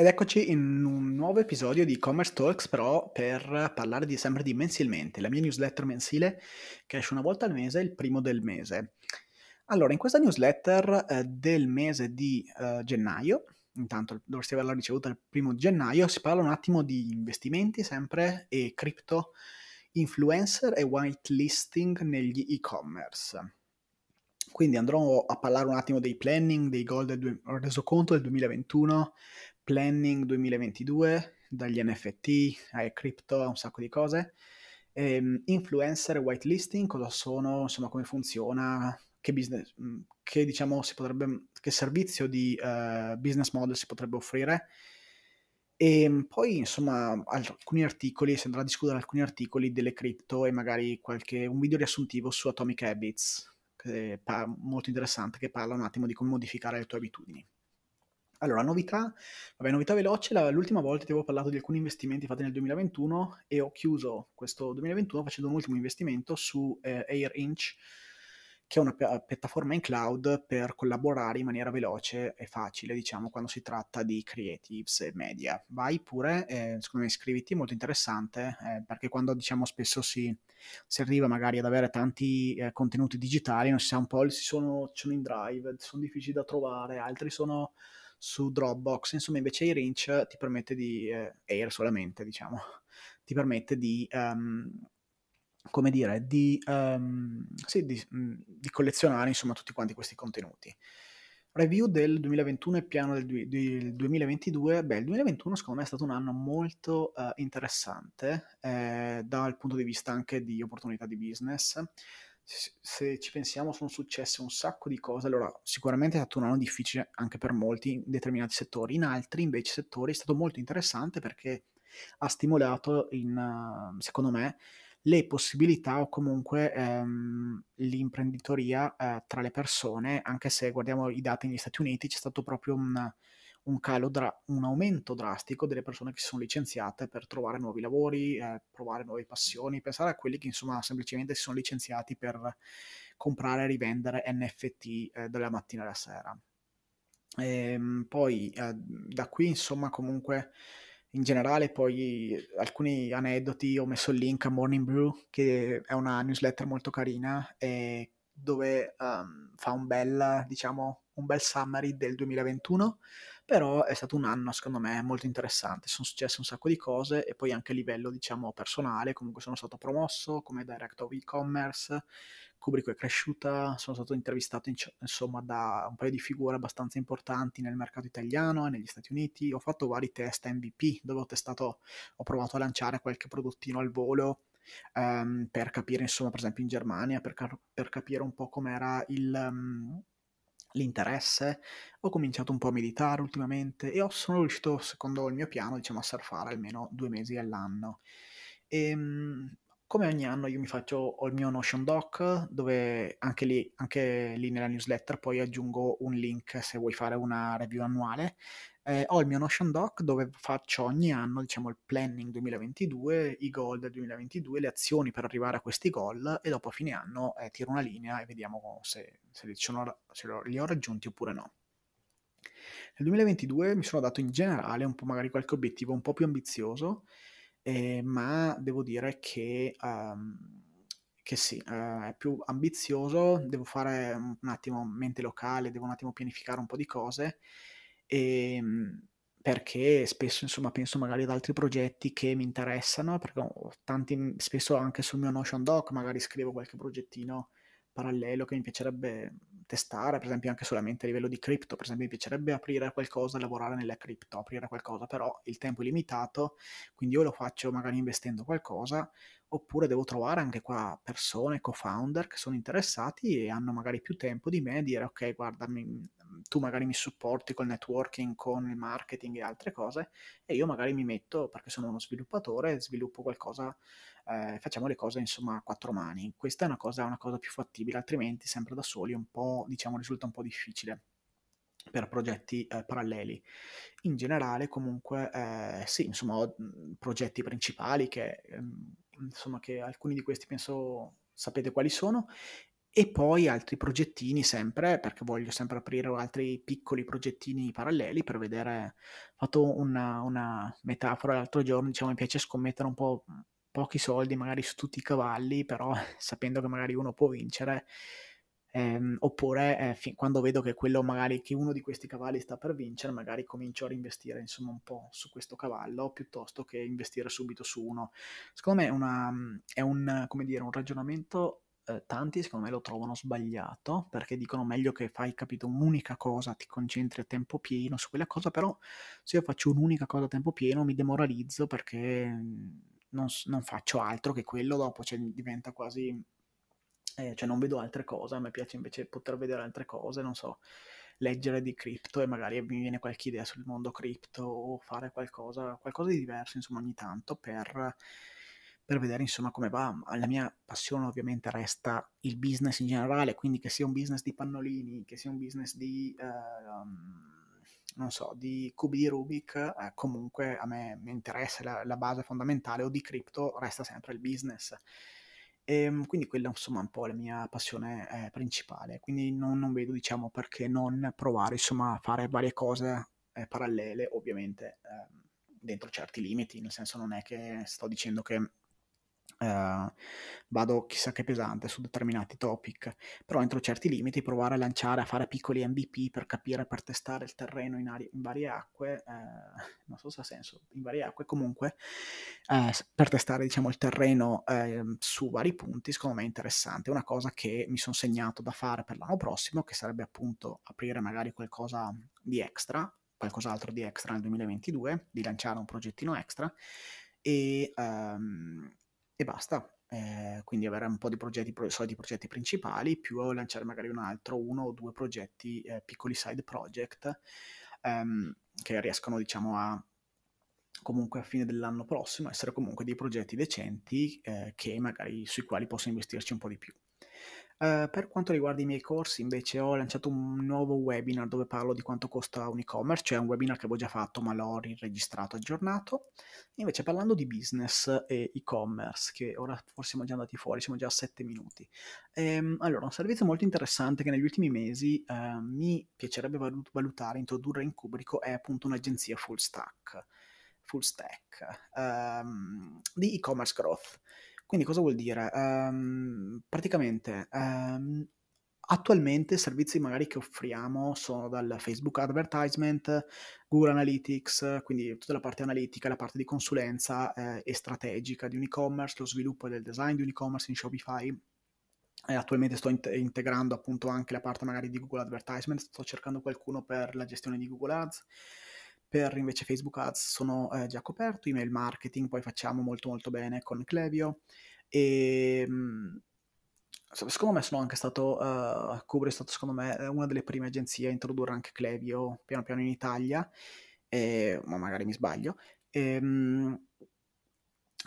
ed eccoci in un nuovo episodio di Commerce Talks, però per parlare di, sempre di mensilmente, la mia newsletter mensile che esce una volta al mese, il primo del mese. Allora, in questa newsletter eh, del mese di eh, gennaio, intanto dovresti averla ricevuta il primo gennaio, si parla un attimo di investimenti sempre e crypto influencer e whitelisting negli e-commerce. Quindi andrò a parlare un attimo dei planning, dei goal del due, resoconto del 2021, planning 2022, dagli NFT ai crypto, a un sacco di cose. Ehm, influencer e whitelisting, cosa sono, insomma come funziona, che business, mm, che diciamo potrebbe, che servizio di uh, business model si potrebbe offrire. E ehm, poi, insomma, alcuni articoli, si andrà a discutere alcuni articoli delle cripto e magari qualche, un video riassuntivo su Atomic Habits, è molto interessante, che parla un attimo di come modificare le tue abitudini. Allora, novità, vabbè, novità veloce, la, l'ultima volta ti avevo parlato di alcuni investimenti fatti nel 2021 e ho chiuso questo 2021 facendo un ultimo investimento su eh, AirInch, che è una piattaforma in cloud per collaborare in maniera veloce e facile, diciamo, quando si tratta di creatives e media. Vai pure, eh, secondo me iscriviti, molto interessante, eh, perché quando diciamo spesso si, si, arriva magari ad avere tanti eh, contenuti digitali, non si sa un po', si sono, sono in drive, sono difficili da trovare, altri sono su Dropbox, insomma invece AirInch ti permette di, eh, Air solamente diciamo, ti permette di, um, come dire, di, um, sì, di, mm, di, collezionare insomma tutti quanti questi contenuti. Review del 2021 e piano del, del 2022. Beh, il 2021 secondo me è stato un anno molto uh, interessante eh, dal punto di vista anche di opportunità di business se ci pensiamo sono successe un sacco di cose, allora sicuramente è stato un anno difficile anche per molti in determinati settori, in altri invece settori è stato molto interessante perché ha stimolato in, secondo me le possibilità o comunque ehm, l'imprenditoria eh, tra le persone, anche se guardiamo i dati negli Stati Uniti c'è stato proprio un un calo, dra- un aumento drastico delle persone che si sono licenziate per trovare nuovi lavori, eh, provare nuove passioni, pensare a quelli che insomma semplicemente si sono licenziati per comprare e rivendere NFT eh, dalla mattina alla sera. E, ehm, poi eh, da qui insomma comunque in generale poi alcuni aneddoti ho messo il link a Morning Brew che è una newsletter molto carina e dove um, fa un bel diciamo un bel summary del 2021 però è stato un anno secondo me molto interessante, sono successe un sacco di cose e poi anche a livello diciamo personale, comunque sono stato promosso come director of e-commerce, Kubrick è cresciuta, sono stato intervistato insomma da un paio di figure abbastanza importanti nel mercato italiano e negli Stati Uniti, ho fatto vari test MVP dove ho testato, ho provato a lanciare qualche prodottino al volo um, per capire insomma per esempio in Germania, per, car- per capire un po' com'era il... Um, l'interesse, ho cominciato un po' a meditare ultimamente e ho, sono riuscito, secondo il mio piano, diciamo, a surfare almeno due mesi all'anno. E, ehm, come ogni anno io mi faccio, ho il mio Notion Doc, dove anche lì, anche lì nella newsletter poi aggiungo un link se vuoi fare una review annuale eh, ho il mio Notion Doc dove faccio ogni anno diciamo, il planning 2022, i goal del 2022, le azioni per arrivare a questi goal e dopo a fine anno eh, tiro una linea e vediamo se, se, sono, se li ho raggiunti oppure no. Nel 2022 mi sono dato in generale un po' magari qualche obiettivo un po' più ambizioso, eh, ma devo dire che, um, che sì, uh, è più ambizioso, devo fare un attimo mente locale, devo un attimo pianificare un po' di cose Ehm, perché spesso, insomma, penso magari ad altri progetti che mi interessano, perché tanti, spesso anche sul mio Notion Doc magari scrivo qualche progettino parallelo che mi piacerebbe testare, per esempio anche solamente a livello di cripto, per esempio mi piacerebbe aprire qualcosa, lavorare nelle cripto, aprire qualcosa, però il tempo è limitato, quindi io lo faccio magari investendo qualcosa, oppure devo trovare anche qua persone, co-founder che sono interessati e hanno magari più tempo di me a dire ok, guarda, tu magari mi supporti col networking, con il marketing e altre cose e io magari mi metto perché sono uno sviluppatore, sviluppo qualcosa, eh, facciamo le cose insomma a quattro mani. Questa è una cosa, una cosa più fattibile, altrimenti sempre da soli un po', diciamo, risulta un po' difficile per progetti eh, paralleli. In generale, comunque, eh, sì, insomma, ho progetti principali che, ehm, insomma, che alcuni di questi penso sapete quali sono e poi altri progettini sempre, perché voglio sempre aprire altri piccoli progettini paralleli per vedere ho fatto una una metafora l'altro giorno, diciamo mi piace scommettere un po' pochi soldi magari su tutti i cavalli, però sapendo che magari uno può vincere, ehm, oppure, ehm, fin quando vedo che quello magari che uno di questi cavalli sta per vincere, magari comincio a reinvestire insomma un po' su questo cavallo, piuttosto che investire subito su uno. Secondo me è una mhmm, è un dire, un ragionamento eh, tanti secondo me lo trovano sbagliato perché dicono meglio che fai, capito, un'unica cosa, ti concentri a tempo pieno su quella cosa, però se io faccio un'unica cosa a tempo pieno mi demoralizzo perché mhmm, non, non faccio altro che quello, dopo cioè, diventa quasi... Eh, cioè non vedo altre cose, a me piace invece poter vedere altre cose, non so, leggere di cripto e magari mi viene qualche idea sul mondo cripto o fare qualcosa, qualcosa di diverso, insomma, ogni tanto per per vedere insomma come va. La mia passione ovviamente resta il business in generale, quindi che sia un business di pannolini, che sia un business di, eh, non so, di cubi di Rubik, eh, comunque a me mi interessa la, la, base fondamentale o di cripto resta sempre il business. E, ehm, quindi quella insomma è un po' la mia passione eh, principale, quindi non, non, vedo diciamo perché non provare insomma a fare varie cose eh, parallele, ovviamente ehm, dentro certi limiti, nel senso non è che sto dicendo che Uh, vado chissà che pesante su determinati topic, però entro certi limiti provare a lanciare, a fare piccoli MVP per capire, per testare il terreno in, aria, in varie acque, uh, non so se ha senso, in varie acque comunque, uh, per testare diciamo il terreno ehm, su vari punti, secondo me è interessante, una cosa che mi sono segnato da fare per l'anno prossimo, che sarebbe appunto aprire magari qualcosa di extra, qualcos'altro di extra nel 2022, di lanciare un progettino extra e... Um, e basta. Eh, quindi avere un po' di progetti, pro- soliti progetti principali, più lanciare magari un altro, uno o due progetti, eh, piccoli side project, ehm, che riescano, diciamo, a comunque a fine dell'anno prossimo essere comunque dei progetti decenti eh, che magari sui quali posso investirci un po' di più. Uh, per quanto riguarda i miei corsi, invece, ho lanciato un nuovo webinar dove parlo di quanto costa un e-commerce, cioè un webinar che avevo già fatto, ma l'ho riregistrato, aggiornato. Invece, parlando di business e e-commerce, che ora forse siamo già andati fuori, siamo già a 7 minuti. Ehm, allora, un servizio molto interessante che negli ultimi mesi eh, mi piacerebbe valutare, introdurre in Kubrico, è appunto un'agenzia full stack, full stack um, di e-commerce growth. Quindi cosa vuol dire? Um, praticamente um, attualmente i servizi magari che offriamo sono dal Facebook Advertisement, Google Analytics, quindi tutta la parte analitica, la parte di consulenza eh, e strategica di un e-commerce, lo sviluppo del design di un e-commerce in Shopify. E attualmente sto in- integrando appunto anche la parte magari di Google Advertisement, sto cercando qualcuno per la gestione di Google Ads per invece Facebook Ads sono eh, già coperto, email marketing poi facciamo molto molto bene con Clevio e ehm, secondo me sono anche stato, uh, Kubrick è stato secondo me una delle prime agenzie a introdurre anche Clevio piano piano in Italia, e, ma magari mi sbaglio. E, um,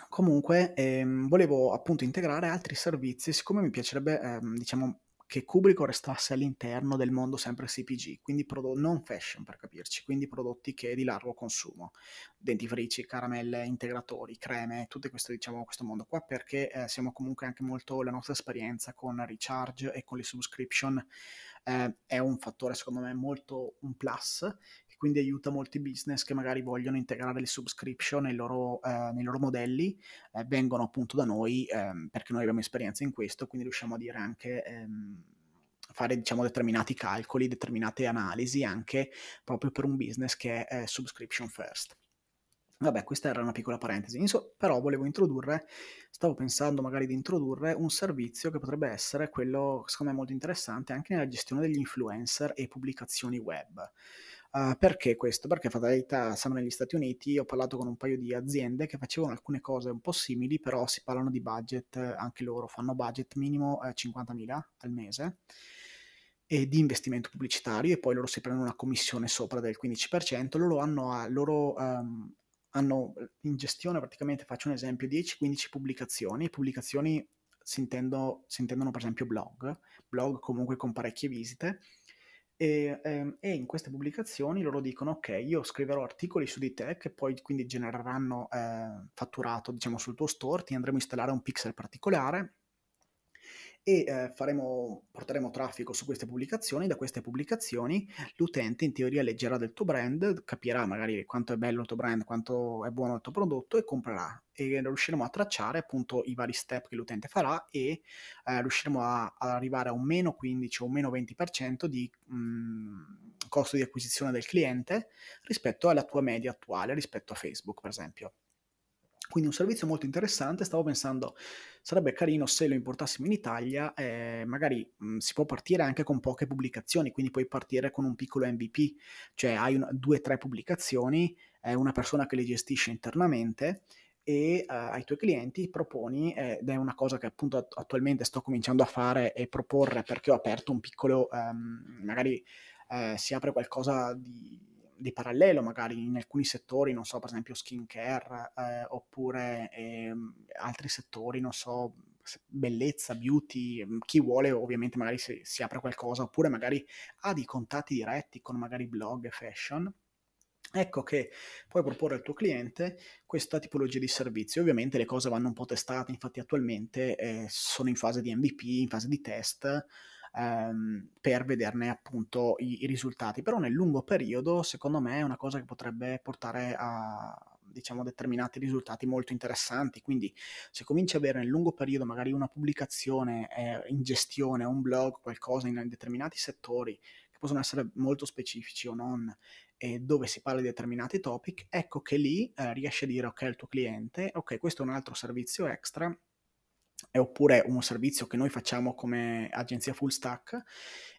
comunque ehm, volevo appunto integrare altri servizi, siccome mi piacerebbe ehm, diciamo che Kubrick restasse all'interno del mondo sempre CPG, quindi prodotti non fashion per capirci, quindi prodotti che di largo consumo, dentifrici, caramelle, integratori, creme, tutto questo, diciamo, questo mondo qua, perché eh, siamo comunque anche molto, la nostra esperienza con Recharge e con le subscription eh, è un fattore secondo me molto un plus quindi aiuta molti business che magari vogliono integrare le subscription nei loro, eh, nei loro modelli, eh, vengono appunto da noi ehm, perché noi abbiamo esperienza in questo, quindi riusciamo a dire anche... Ehm, fare diciamo determinati calcoli, determinate analisi anche proprio per un business che è subscription first. Vabbè, questa era una piccola parentesi, Inso, però volevo introdurre, stavo pensando magari di introdurre un servizio che potrebbe essere quello, secondo me, molto interessante anche nella gestione degli influencer e pubblicazioni web. Uh, perché questo? Perché fatalità siamo negli Stati Uniti, ho parlato con un paio di aziende che facevano alcune cose un po' simili, però si parlano di budget, anche loro fanno budget minimo eh, 50.000 al mese di investimento pubblicitario e poi loro si prendono una commissione sopra del 15%, loro hanno, loro, um, hanno in gestione praticamente, faccio un esempio, 10-15 pubblicazioni, pubblicazioni si, intendo, si intendono per esempio blog, blog comunque con parecchie visite, e, ehm, e, in queste pubblicazioni loro dicono ok io scriverò articoli su di te che poi quindi genereranno eh, fatturato diciamo sul tuo store ti andremo a installare un pixel particolare e eh, faremo, porteremo traffico su queste pubblicazioni. Da queste pubblicazioni l'utente in teoria leggerà del tuo brand, capirà magari quanto è bello il tuo brand, quanto è buono il tuo prodotto e comprerà. E riusciremo a tracciare appunto i vari step che l'utente farà e eh, riusciremo a, a, arrivare a un meno 15 o un meno 20% di mh, mm, costo di acquisizione del cliente rispetto alla tua media attuale, rispetto a Facebook per esempio. Quindi un servizio molto interessante, stavo pensando sarebbe carino se lo importassimo in Italia, eh, magari mh, si può partire anche con poche pubblicazioni, quindi puoi partire con un piccolo MVP, cioè hai una, due o tre pubblicazioni, eh, una persona che le gestisce internamente e uh, ai tuoi clienti proponi, eh, ed è una cosa che appunto attualmente sto cominciando a fare e proporre perché ho aperto un piccolo, um, magari eh, si apre qualcosa di di parallelo magari in alcuni settori, non so, per esempio skincare, eh, oppure eh, altri settori, non so, bellezza, beauty, mm, chi vuole ovviamente magari si, si apre qualcosa, oppure magari ha dei contatti diretti con magari blog e fashion. Ecco che puoi proporre al tuo cliente questa tipologia di servizio. Ovviamente le cose vanno un po' testate, infatti attualmente eh, sono in fase di MVP, in fase di test, ehm, per vederne appunto i, i, risultati. Però nel lungo periodo, secondo me, è una cosa che potrebbe portare a diciamo determinati risultati molto interessanti. Quindi, se cominci a avere nel lungo periodo magari una pubblicazione eh, in gestione, un blog, qualcosa in determinati settori che possono essere molto specifici o non, e dove si parla di determinati topic, ecco che lì eh, riesci a dire ok al tuo cliente, ok, questo è un altro servizio extra oppure un servizio che noi facciamo come agenzia full stack,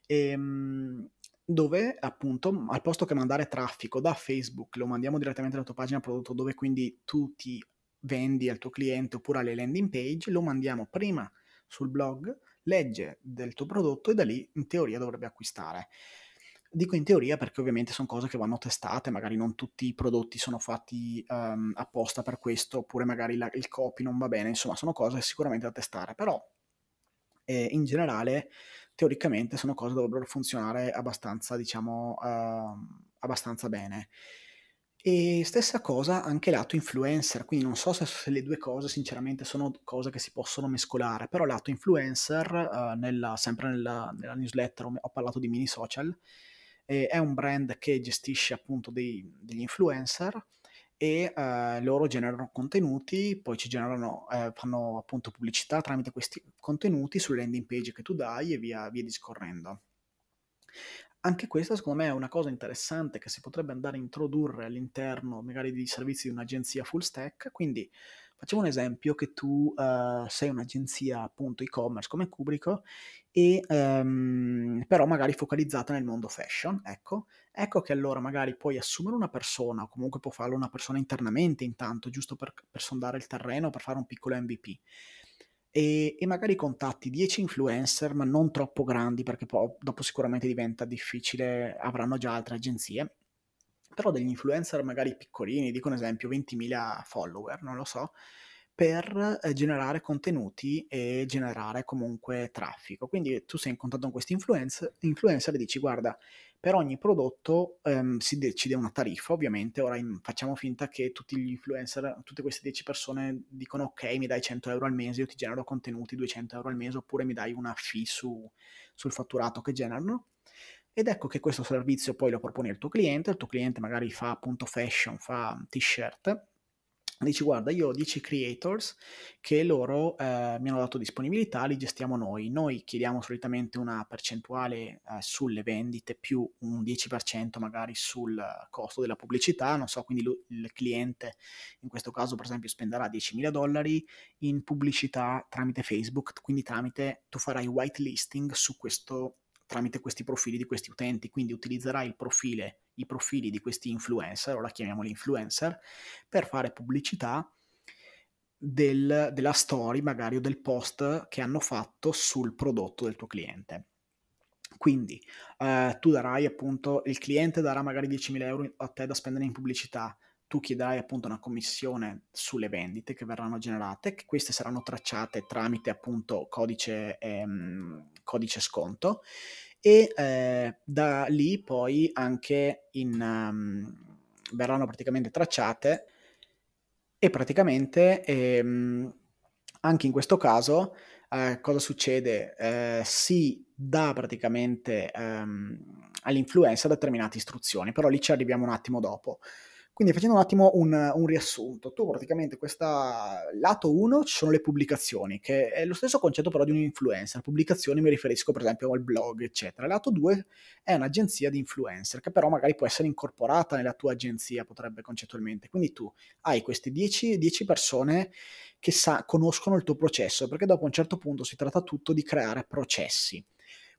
ehm, dove appunto al posto che mandare traffico da Facebook lo mandiamo direttamente alla tua pagina prodotto dove quindi tu ti vendi al tuo cliente oppure alle landing page, lo mandiamo prima sul blog, legge del tuo prodotto e da lì in teoria dovrebbe acquistare. Dico in teoria perché ovviamente sono cose che vanno testate, magari non tutti i prodotti sono fatti um, apposta per questo, oppure magari la, il copy non va bene, insomma sono cose sicuramente da testare, però eh, in generale teoricamente sono cose che dovrebbero funzionare abbastanza, diciamo, uh, abbastanza bene. E stessa cosa anche lato influencer, quindi non so se, se, le due cose sinceramente sono cose che si possono mescolare, però lato influencer, uh, nella, sempre nella, nella, newsletter ho parlato di mini social, eh, è un brand che gestisce appunto dei, degli influencer e eh, loro generano contenuti, poi ci generano, eh, fanno appunto pubblicità tramite questi contenuti sulle landing page che tu dai e via, via discorrendo. Anche questa secondo me è una cosa interessante che si potrebbe andare a introdurre all'interno magari di servizi di un'agenzia full stack, quindi Facciamo un esempio che tu uh, sei un'agenzia appunto e-commerce come Kubrico e um, però magari focalizzata nel mondo fashion, ecco. Ecco che allora magari puoi assumere una persona o comunque può farlo una persona internamente intanto, giusto per, per sondare il terreno, per fare un piccolo MVP. E, e, magari contatti 10 influencer, ma non troppo grandi perché poi dopo sicuramente diventa difficile, avranno già altre agenzie però degli influencer magari piccolini, dico un esempio 20.000 follower, non lo so, per eh, generare contenuti e generare comunque traffico. Quindi tu sei in contatto con questi influencer, influencer e dici guarda, per ogni prodotto ehm, si decide una tariffa, ovviamente, ora in, facciamo finta che tutti gli influencer, tutte queste 10 persone dicono ok, mi dai 100 euro al mese, io ti genero contenuti 200 euro al mese, oppure mi dai una fee su, sul fatturato che generano ed ecco che questo servizio poi lo proponi al tuo cliente, il tuo cliente magari fa appunto fashion, fa t-shirt, dici guarda io ho 10 creators che loro eh, mi hanno dato disponibilità, li gestiamo noi, noi chiediamo solitamente una percentuale eh, sulle vendite più un 10% magari sul costo della pubblicità, non so, quindi lui, il cliente in questo caso per esempio spenderà 10.000 dollari in pubblicità tramite Facebook, quindi tramite tu farai whitelisting su questo tramite questi profili di questi utenti, quindi utilizzerai il profile, i profili di questi influencer, ora chiamiamoli influencer, per fare pubblicità del, della story magari o del post che hanno fatto sul prodotto del tuo cliente. Quindi eh, tu darai appunto, il cliente darà magari 10.000 euro a te da spendere in pubblicità, tu chiederai appunto una commissione sulle vendite che verranno generate, che queste saranno tracciate tramite appunto codice, ehm, codice sconto e eh, da lì poi anche in, um, verranno praticamente tracciate e praticamente ehm, anche in questo caso eh, cosa succede? Eh, si dà praticamente ehm, all'influencer determinate istruzioni, però lì ci arriviamo un attimo dopo. Quindi facendo un attimo un, un riassunto, tu praticamente questa lato 1 ci sono le pubblicazioni, che è lo stesso concetto però di un influencer. Pubblicazioni mi riferisco per esempio al blog, eccetera. Lato 2 è un'agenzia di influencer che però magari può essere incorporata nella tua agenzia, potrebbe concettualmente. Quindi tu hai queste 10, 10 persone che sa, conoscono il tuo processo, perché dopo un certo punto si tratta tutto di creare processi.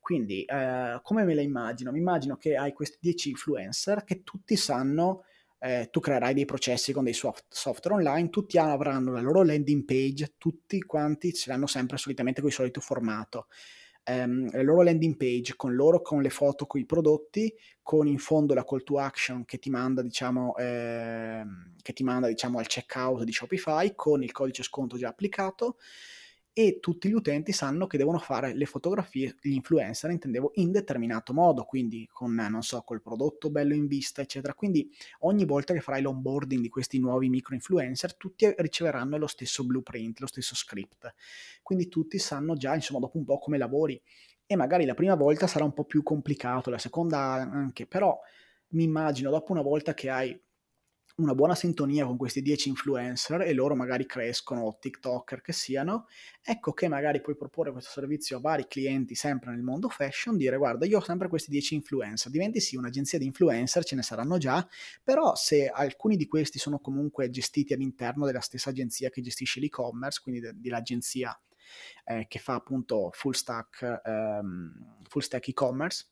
Quindi, eh, come me la immagino? Mi immagino che hai questi 10 influencer che tutti sanno eh, tu creerai dei processi con dei soft- software online, tutti avranno la loro landing page, tutti quanti ce l'hanno sempre solitamente con il solito formato. Um, la loro landing page con loro, con le foto, con i prodotti, con in fondo la call to action che ti manda, diciamo, eh, che ti manda, diciamo, al checkout di Shopify, con il codice sconto già applicato e tutti gli utenti sanno che devono fare le fotografie, gli influencer intendevo in determinato modo, quindi con, non so, col prodotto bello in vista, eccetera. Quindi ogni volta che farai l'onboarding di questi nuovi micro influencer, tutti riceveranno lo stesso blueprint, lo stesso script. Quindi tutti sanno già, insomma, dopo un po' come lavori. E magari la prima volta sarà un po' più complicato, la seconda anche, però mi immagino dopo una volta che hai una buona sintonia con questi 10 influencer e loro magari crescono, TikToker che siano, ecco che magari puoi proporre questo servizio a vari clienti sempre nel mondo fashion, dire guarda io ho sempre questi 10 influencer, diventi sì un'agenzia di influencer, ce ne saranno già, però se alcuni di questi sono comunque gestiti all'interno della stessa agenzia che gestisce l'e-commerce, quindi dell'agenzia eh, che fa appunto full stack, ehm, full stack e-commerce,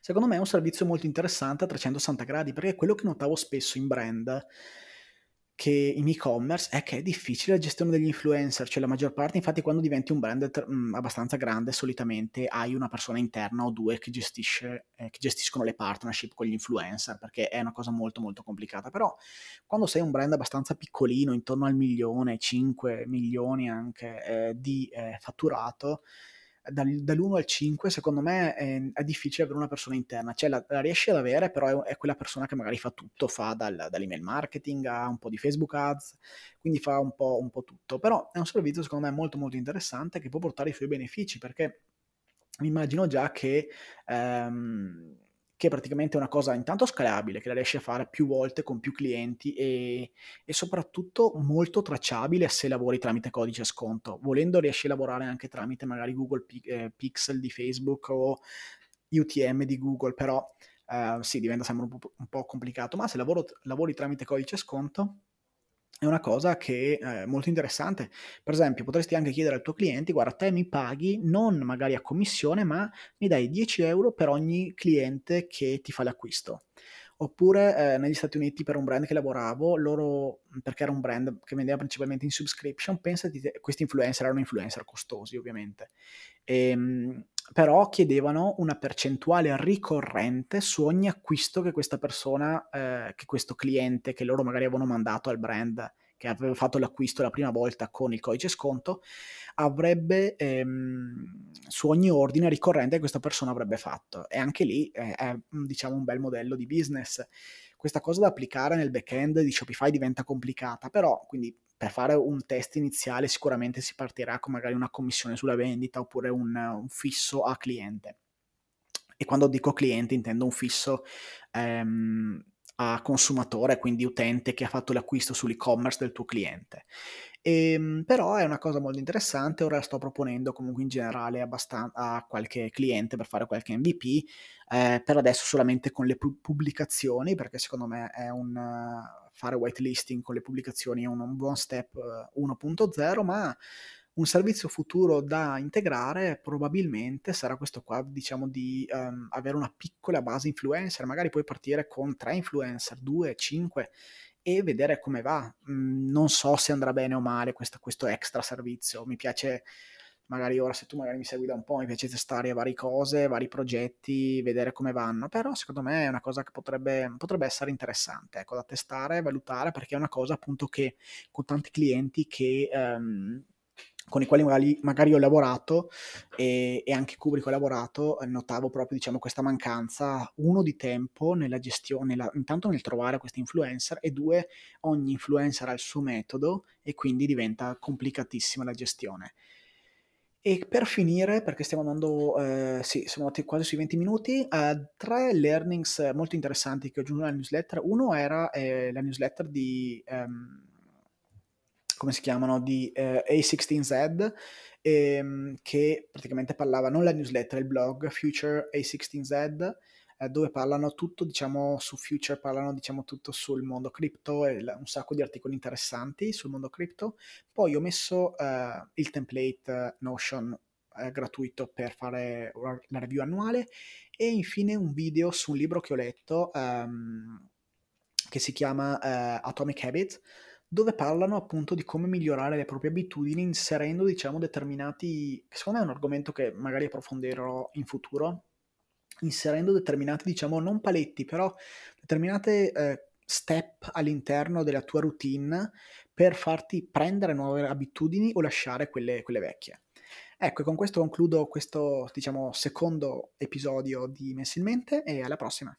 Secondo me è un servizio molto interessante a 360 gradi, perché quello che notavo spesso in brand che in e-commerce è che è difficile la gestione degli influencer, cioè la maggior parte, infatti quando diventi un brand mh, mm, abbastanza grande, solitamente hai una persona interna o due che, gestisce, eh, che gestiscono le partnership con gli influencer, perché è una cosa molto molto complicata, però quando sei un brand abbastanza piccolino, intorno al milione, 5 milioni anche eh, di eh, fatturato, dall'1 al 5 secondo me è, è, difficile avere una persona interna, cioè la, la riesci ad avere però è, è, quella persona che magari fa tutto, fa dal, dall'email marketing a un po' di Facebook ads, quindi fa un po', un po' tutto, però è un servizio secondo me molto molto interessante che può portare i suoi benefici perché mi immagino già che ehm, che è praticamente una cosa intanto scalabile, che la riesci a fare più volte con più clienti e, e, soprattutto molto tracciabile se lavori tramite codice sconto. Volendo riesci a lavorare anche tramite magari Google P- eh, Pixel di Facebook o UTM di Google, però eh, sì, diventa sempre un po', un po', complicato, ma se lavoro, lavori tramite codice sconto è una cosa che è molto interessante. Per esempio, potresti anche chiedere al tuo cliente, guarda, te mi paghi non magari a commissione, ma mi dai 10 euro per ogni cliente che ti fa l'acquisto. Oppure eh, negli Stati Uniti per un brand che lavoravo, loro, perché era un brand che vendeva principalmente in subscription, pensati, questi influencer erano influencer costosi ovviamente, e, ehm, però chiedevano una percentuale ricorrente su ogni acquisto che questa persona, eh, che questo cliente, che loro magari avevano mandato al brand, che aveva fatto l'acquisto la prima volta con il codice sconto, avrebbe ehm, su ogni ordine ricorrente che questa persona avrebbe fatto. E anche lì eh, è diciamo un bel modello di business. Questa cosa da applicare nel back-end di Shopify diventa complicata, però quindi per fare un test iniziale sicuramente si partirà con magari una commissione sulla vendita oppure un, un fisso a cliente. E quando dico cliente intendo un fisso ehm, a consumatore, quindi utente che ha fatto l'acquisto sull'e-commerce del tuo cliente. E, ehm, però è una cosa molto interessante, ora la sto proponendo comunque in generale abbastan- a qualche cliente per fare qualche MVP, eh, per adesso solamente con le pu- pubblicazioni, perché secondo me è un uh, fare whitelisting con le pubblicazioni è un, un buon step uh, 1.0, ma un servizio futuro da integrare probabilmente sarà questo qua, diciamo di um, avere una piccola base influencer, magari puoi partire con tre influencer, due, cinque e vedere come va. Mm, non so se andrà bene o male questo, questo extra servizio, mi piace magari ora se tu magari mi segui da un po' mi piace testare varie cose, vari progetti, vedere come vanno, però secondo me è una cosa che potrebbe, potrebbe essere interessante, ecco, da testare, valutare, perché è una cosa appunto che con tanti clienti che um, con i quali magari, magari ho lavorato e, e, anche Kubrick ho lavorato, eh, notavo proprio diciamo, questa mancanza, uno di tempo nella gestione, nella, intanto nel trovare questi influencer e due, ogni influencer ha il suo metodo e quindi diventa complicatissima la gestione. E per finire, perché stiamo andando, ehm, sì, siamo andati quasi sui 20 minuti, uhm, 3 learnings molto interessanti che ho aggiunto nella newsletter. Uno era, ehm, la newsletter di, ehm, come si chiamano, di, ehm, A16Z, ehm, che praticamente parlava non la newsletter, il blog Future A16Z, ehm, dove parlano tutto, diciamo, su Future, parlano, diciamo, tutto sul mondo cripto e un sacco di articoli interessanti sul mondo cripto. Poi ho messo, ehm, il template Notion, ehm, gratuito per fare la review annuale e infine un video su un libro che ho letto, ehm, che si chiama, ehm, Atomic Habits, dove parlano appunto di come migliorare le proprie abitudini inserendo, diciamo, determinati secondo me è un argomento che magari approfondirò in futuro, inserendo determinati, diciamo, non paletti, però determinate, ehm, step all'interno della tua routine per farti prendere nuove abitudini o lasciare quelle quelle vecchie. Ecco, e con questo concludo questo, diciamo, secondo episodio di Mensilmente e alla prossima.